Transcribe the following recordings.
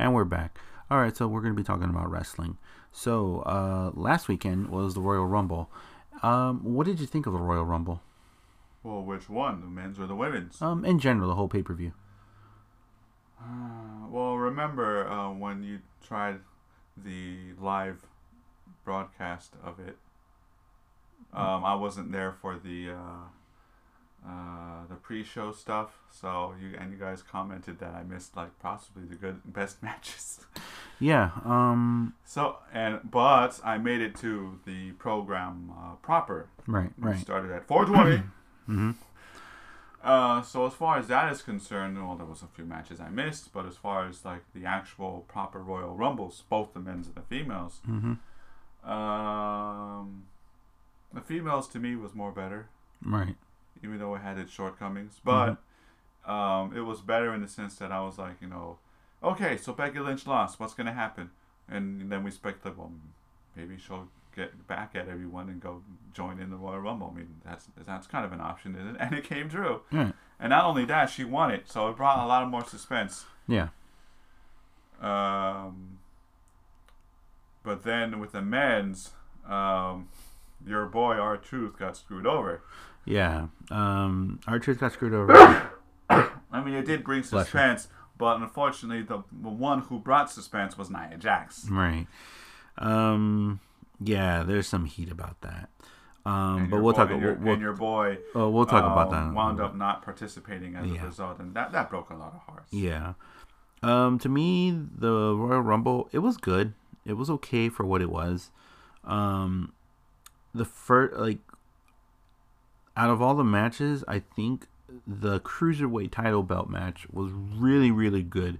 And we're back. All right, so we're going to be talking about wrestling. So, uh, last weekend was the Royal Rumble. Um, what did you think of the Royal Rumble? Well, which one, the men's or the women's? Um, in general, the whole pay per view. Uh, well, remember uh, when you tried the live broadcast of it? Um, I wasn't there for the uh, uh, the pre-show stuff, so you and you guys commented that I missed like possibly the good best matches. Yeah. Um. So and but I made it to the program uh, proper. Right. We Right. started at 420. Mm-hmm. Uh, so as far as that is concerned, well, there was a few matches I missed, but as far as like the actual proper Royal Rumbles, both the men's and the females, Mm-hmm. um, the females to me was more better, Right. Even though it had its shortcomings. But um, it was better in the sense that I was like, you know, okay, so Becky Lynch lost. What's gonna happen? And then we speculated, well, maybe she'll get back at everyone and go join in the Royal Rumble. I mean, that's that's kind of an option, isn't it? And it came true. Right. And not only that, she won it, so it brought a lot of more suspense. Yeah. Um, but then with the men's, um, your boy R Truth got screwed over. Yeah. Um. Our truth got screwed over. I mean, it did bring suspense, but unfortunately, the, the one who brought suspense was Nia Jax. right. Um. Yeah. There's some heat about that. Um. But we'll boy- talk. And your, We'll, and your boy uh, we'll talk about um, that. Wound up not participating as Yeah. a result, and that that broke a lot of hearts. Yeah. Um, to me, the Royal Rumble, it was good. It was okay for what it was. Um, the first, like, out of all the matches, I think the cruiserweight title belt match was really, really good,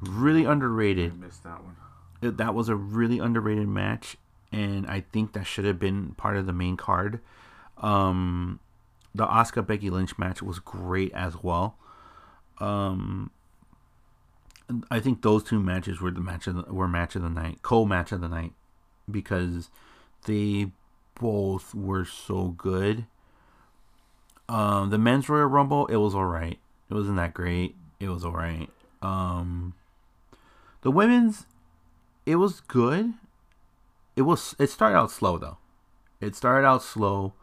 really I underrated. missed that one. It- that was a really underrated match, and I think that should have been part of the main card. Um, the Asuka Becky Lynch match was great as well. Um, I think those two matches were the match of the, were match of the night, co match of the night, because they both were so good. Um, the men's Royal Rumble, it was alright. It wasn't that great. It was alright. Um, the women's, it was good. It was. It started out slow though. It started out slow,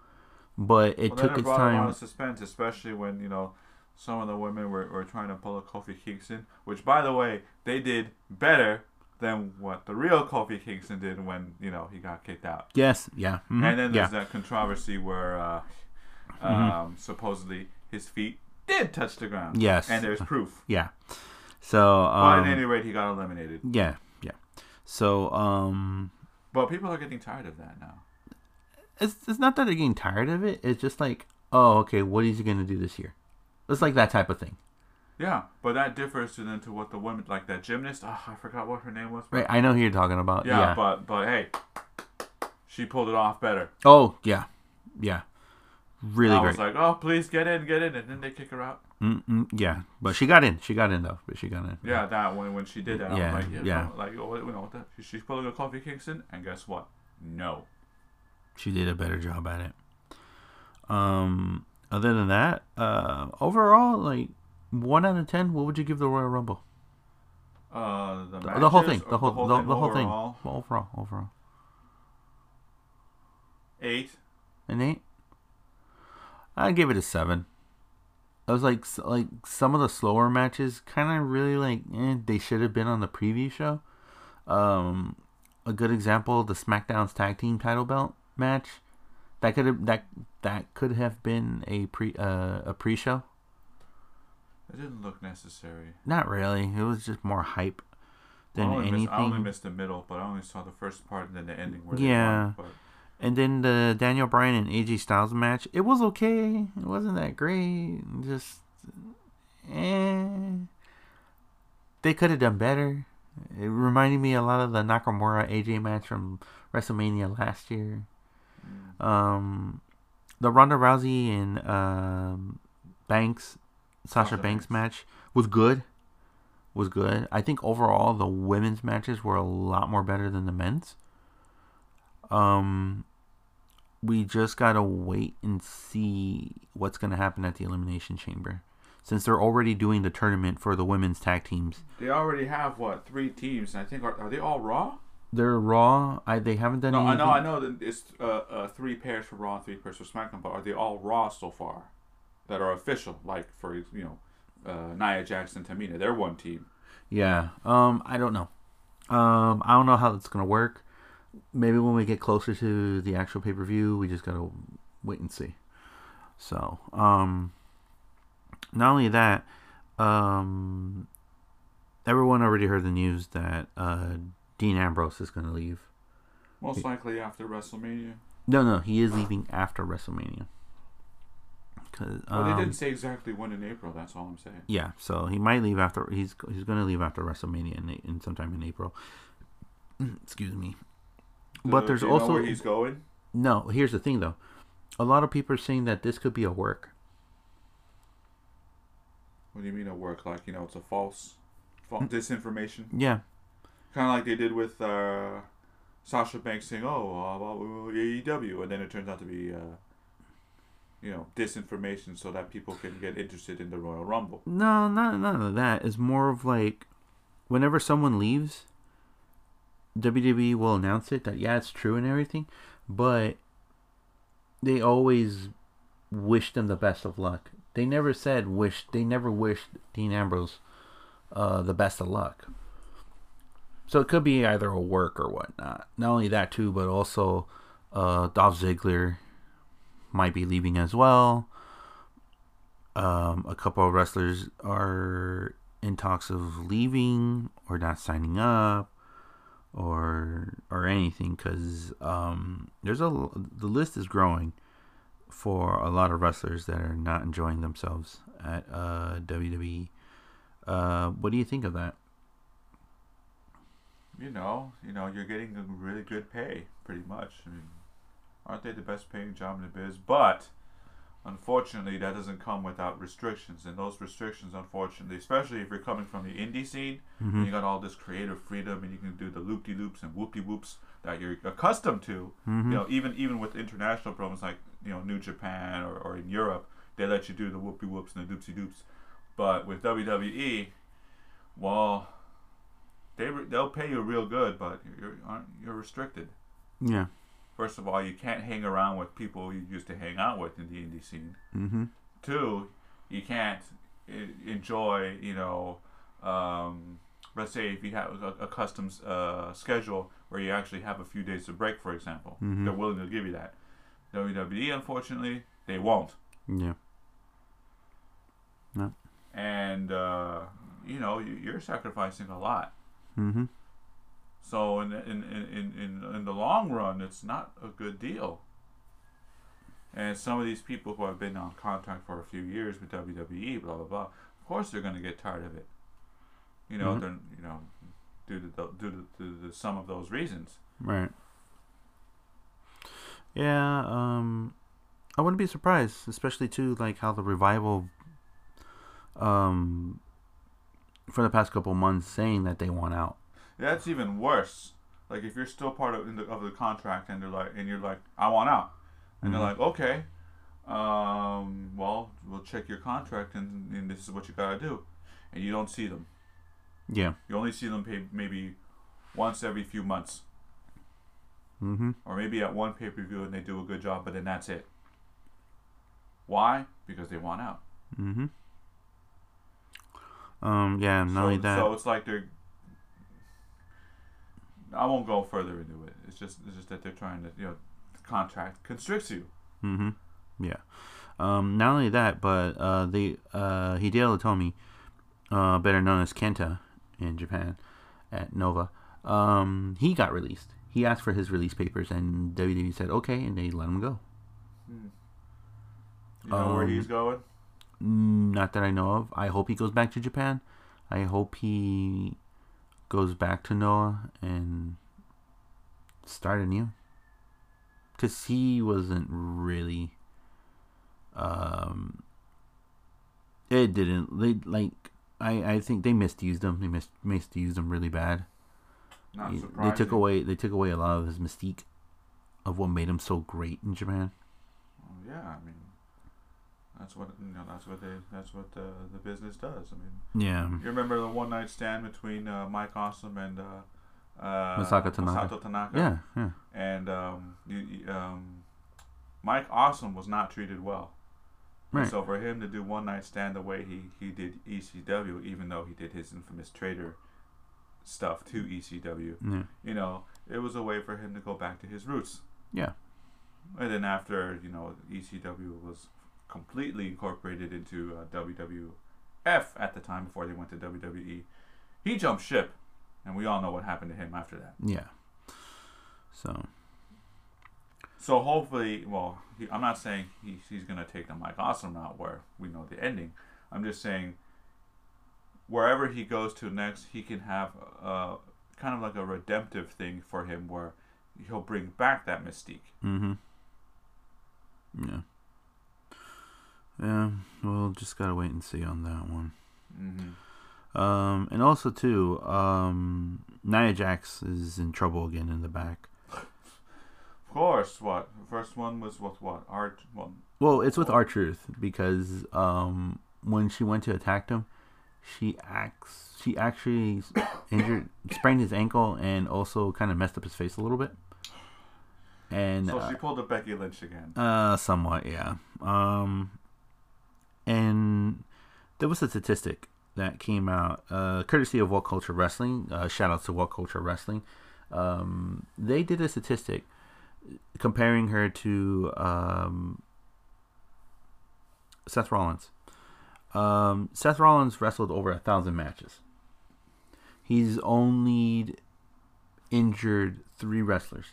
but it well, took it its brought a lot time. of suspense, especially when you know some of the women were, were trying to pull a Kofi Kingston, which by the way they did better than what the real Kofi Kingston did when you know he got kicked out. Yes. Yeah. mhm, And then yeah. Mm-hmm. there's that controversy where uh, um, supposedly his feet did touch the ground. Yes. and there's proof. Yeah. So But um, at any rate, he got eliminated. yeah, yeah. So um, But people are getting tired of that now. it's it's not that they're getting tired of it. It's just like, oh, okay, what is he gonna do this year? It's like that type of thing, Yeah, but that differs to then to what the women like that gymnast. Oh, I forgot what her name was. right? I know who you're talking about. Yeah, Yeah. but but hey, she pulled it off better. oh, yeah, yeah. Really I great. was like, oh, please get in, get in, and then they kick her out. Mm-mm, yeah, but she got in. She got in though. But she got in. Yeah, that when when she did that, Yeah, like, yeah, yeah. like oh, you know what? The, she's pulling a Kofi Kingston, and guess what? No. She did a better job at it. Um. Other than that, uh, overall, like one out of ten, what would you give the Royal Rumble? Uh, the, The, the whole thing. The whole. The, the whole thing. overall? Overall. Overall. Eight. An eight. I give it a seven. I was like, like some of the slower matches, kind of really like, eh, they should have been on the preview show. Um, a good example, the SmackDown's tag team title belt match, that could have that that could have been a pre uh, a pre show. It didn't look necessary. Not really. It was just more hype than I anything. missed, I only missed the middle, but I only saw the first part and then the ending. Where Yeah. They won, And then the Daniel Bryan and AJ Styles match, it was okay. It wasn't that great. Just, eh. They could have done better. It reminded me a lot of the Nakamura AJ match from WrestleMania last year. Um, the Ronda Rousey and um, Banks, Sasha, Sasha Banks Banks. match was good. Was good. I think overall the women's matches were a lot more better than the men's. Um, we just gotta wait and see what's gonna happen at the Elimination Chamber. since they're already doing the tournament for the women's tag teams. They already have what three teams? And I think are, are they all Raw? They're Raw. I they haven't done. No, I know, I know that it's uh, uh, three pairs for Raw, and three pairs for SmackDown. But are they all Raw so far that are official? Like for you know, uh, Nia Jackson, Tamina, they're one team. Yeah. Um, I don't know. Um, I don't know how that's gonna work. Maybe when we get closer to the actual pay per view, we just gotta wait and see. So, um, not only that, um, everyone already heard the news that uh, Dean Ambrose is gonna leave. Most likely after WrestleMania. No, no, he is leaving after WrestleMania. Cause, Well, they um, didn't say exactly when in April. That's all I'm saying. Yeah, so he might leave after he's he's going to leave after WrestleMania in, in sometime in April. Excuse me. But there's do you know also where he's going. no. Here's the thing, though. A lot of people are saying that this could be a work. What do you mean a work? Like you know, it's a false, false disinformation. Yeah, Kind of like they did with uh, Sasha Banks saying, "Oh, uh, about AEW," and then it turns out to be, uh, you know, disinformation so that people can get interested in the Royal Rumble. no, not none of that. It's more of like, whenever someone leaves, WWE will announce it that yeah, it's true and everything, but they always wish them the best of luck. They never said wish. They never wished Dean Ambrose uh, the best of luck. So it could be either a work or whatnot. Not only that too, but also uh, Dolph Ziggler might be leaving as well. Um, a couple of wrestlers are in talks of leaving or not signing up or or anything because um, there's a the list is growing for a lot of wrestlers that are not enjoying themselves at uh, WWE. Uh, what do you think of that? You know, you know, you're getting really good pay, pretty much. I mean, aren't they the best paying job in the biz? But unfortunately, that doesn't come without restrictions, and those restrictions, unfortunately, especially if you're coming from the indie scene, Mm-hmm. and you got all this creative freedom, and you can do the loop de loops and whoop de whoops that you're accustomed to. Mm-hmm. You know, even even with international programs like you know New Japan or, or in Europe, they let you do the whoopie whoops and the doopsie doops. But with WWE, well, they re- they'll pay you real good, but you're aren't- you're restricted. Yeah. First of all, you can't hang around with people you used to hang out with in the indie scene. Mm-hmm. Two, you can't enjoy, you know, um, let's say if you have a, a custom uh, schedule where you actually have a few days to break, for example, Mhm. they're willing to give you that. WWE, unfortunately, they won't. Yeah. And, uh, you know, you, you're sacrificing a lot. Mm-hmm. So in, in, in, in, in, the long run, it's not a good deal. And some of these people who have been on contract for a few years with WWE, blah blah blah, of course they're going to get tired of it. You know, Mhm. they're you know, due to the, due to, to the some of those reasons. Right. Yeah, um I wouldn't be surprised, especially too like how the revival um for the past couple months saying that they want out. That's even worse. Like if you're still part of in the, of the contract and they're like and you're like I want out, and Mhm. they're like okay, um, well we'll check your contract and, and this is what you gotta do, and you don't see them. Yeah. You only see them pay maybe once every few months, Mm-hmm. or maybe at one pay per view and they do a good job, but then that's it. Why? Because they want out. Mm-hmm. Um, yeah, not so, only that. so it's like they're. I won't go further into it. It's just it's just that they're trying to you know, the contract constricts you. Mm-hmm. Yeah. Um, not only that, but uh, the uh, Hideo Itami, uh, better known as Kenta in Japan, at Noah, um, he got released. He asked for his release papers, and WWE said okay, and they let him go. You know where Um, he's going? Mm, Not that I know of. I hope he goes back to Japan. I hope he goes back to Noah and start anew. Cause he wasn't really. Um. It didn't. They like. I I think they misused him. They mis- misused him really bad. Not surprising. they took away. They took away a lot of his mystique, of what made him so great in Japan. Oh, yeah, I mean, That's what you know. That's what they. That's what the the business does. I mean, Yeah. you remember the one night stand between uh, Mike Awesome and uh, uh, Tanaka. Masato Tanaka. Yeah. Yeah. And um, you, you- um, Mike Awesome was not treated well. Right. So for him to do one night stand the way he, he did ECW, even though he did his infamous traitor stuff to ECW, Yeah. you know, it was a way for him to go back to his roots. Yeah. And then after you know ECW was completely incorporated into uh, WWF at the time before they went to WWE, he jumped ship, and we all know what happened to him after that. Yeah. So. So hopefully, well, he, I'm not saying he, he's gonna take the Mike Awesome route where we know the ending. I'm just saying wherever he goes to next, he can have uh, kind of like a redemptive thing for him where he'll bring back that mystique. Mm-hmm. Yeah. Yeah. We'll just gotta wait and see on that one. Mm-hmm. Um, and also too, um, Nia Jax is in trouble again in the back. Of course, what first one was with what art? Well, Well, it's with our truth because um, when she went to attack him, she acts she actually injured, sprained his ankle, and also kind of messed up his face a little bit. And so uh, she pulled a Becky Lynch again. Uh, somewhat, yeah. Um, and there was a statistic that came out, uh, courtesy of What Culture Wrestling. Uh, shout out to What Culture Wrestling. Um, they did a statistic comparing her to um, Seth Rollins. Um, Seth Rollins wrestled over a thousand matches. He's only injured three wrestlers.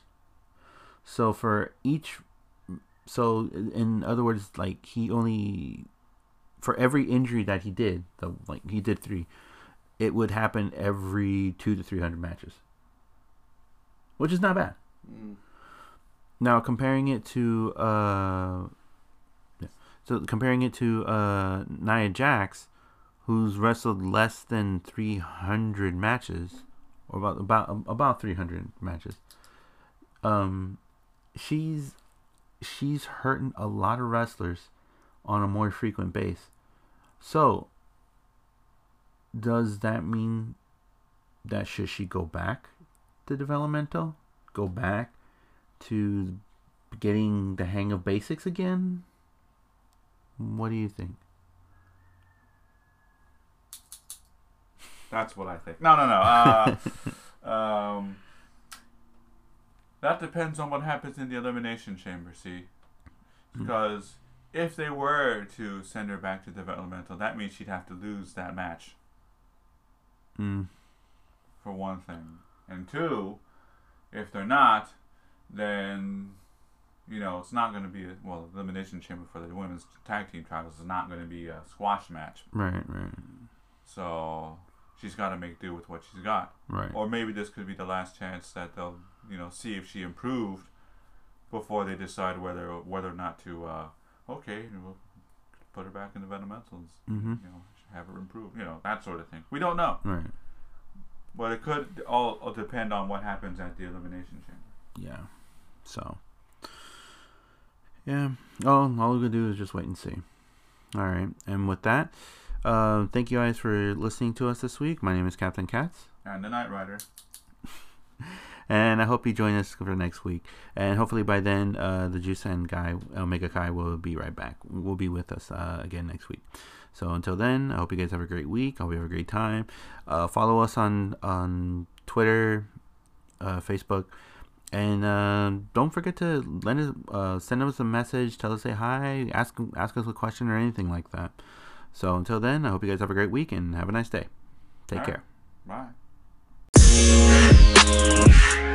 So for each so in other words like he only for every injury that he did the like he did three it would happen every two to three hundred matches. Which is not bad. Mm. now comparing it to uh so comparing it to uh nia jax who's wrestled less than 300 matches or about about about 300 matches um she's she's hurting a lot of wrestlers on a more frequent base. So, does that mean that should she go back to developmental? Go back to getting the hang of basics again? What do you think? That's what I think. No, no, no. Uh, um, that depends on what happens in the elimination chamber. See, because if they were to send her back to developmental, that means she'd have to lose that match Mm, for one thing, and two, if they're not, then you know it's not going to be a well The elimination chamber for the women's tag team titles is not going to be a squash match. right, right, So she's got to make do with what she's got. right. Or maybe this could be the last chance that they'll, you know, see if she improved before they decide whether whether or not to, uh, okay, we'll put her back in the fundamentals. Mm-hmm. You know, have her improve. You know, that sort of thing. We don't know, Right. but it could all, all depend on what happens at the elimination chamber. Yeah. So. Yeah. Oh, all we can do is just wait and see. All right. And with that, uh, thank you guys for listening to us this week. My name is Captain Katz. And the Night Rider. And I hope you join us for next week. And hopefully by then, uh, the Jusen guy, Omega Kai, will be right back. Will be with us uh, again next week. So until then, I hope you guys have a great week. I hope you have a great time. Uh, follow us on on Twitter, uh, Facebook, and uh, don't forget to us uh, send us a message. Tell us say hi. Ask ask us a question or anything like that. So until then, I hope you guys have a great week and have a nice day. Take All right. care. Bye. Yeah.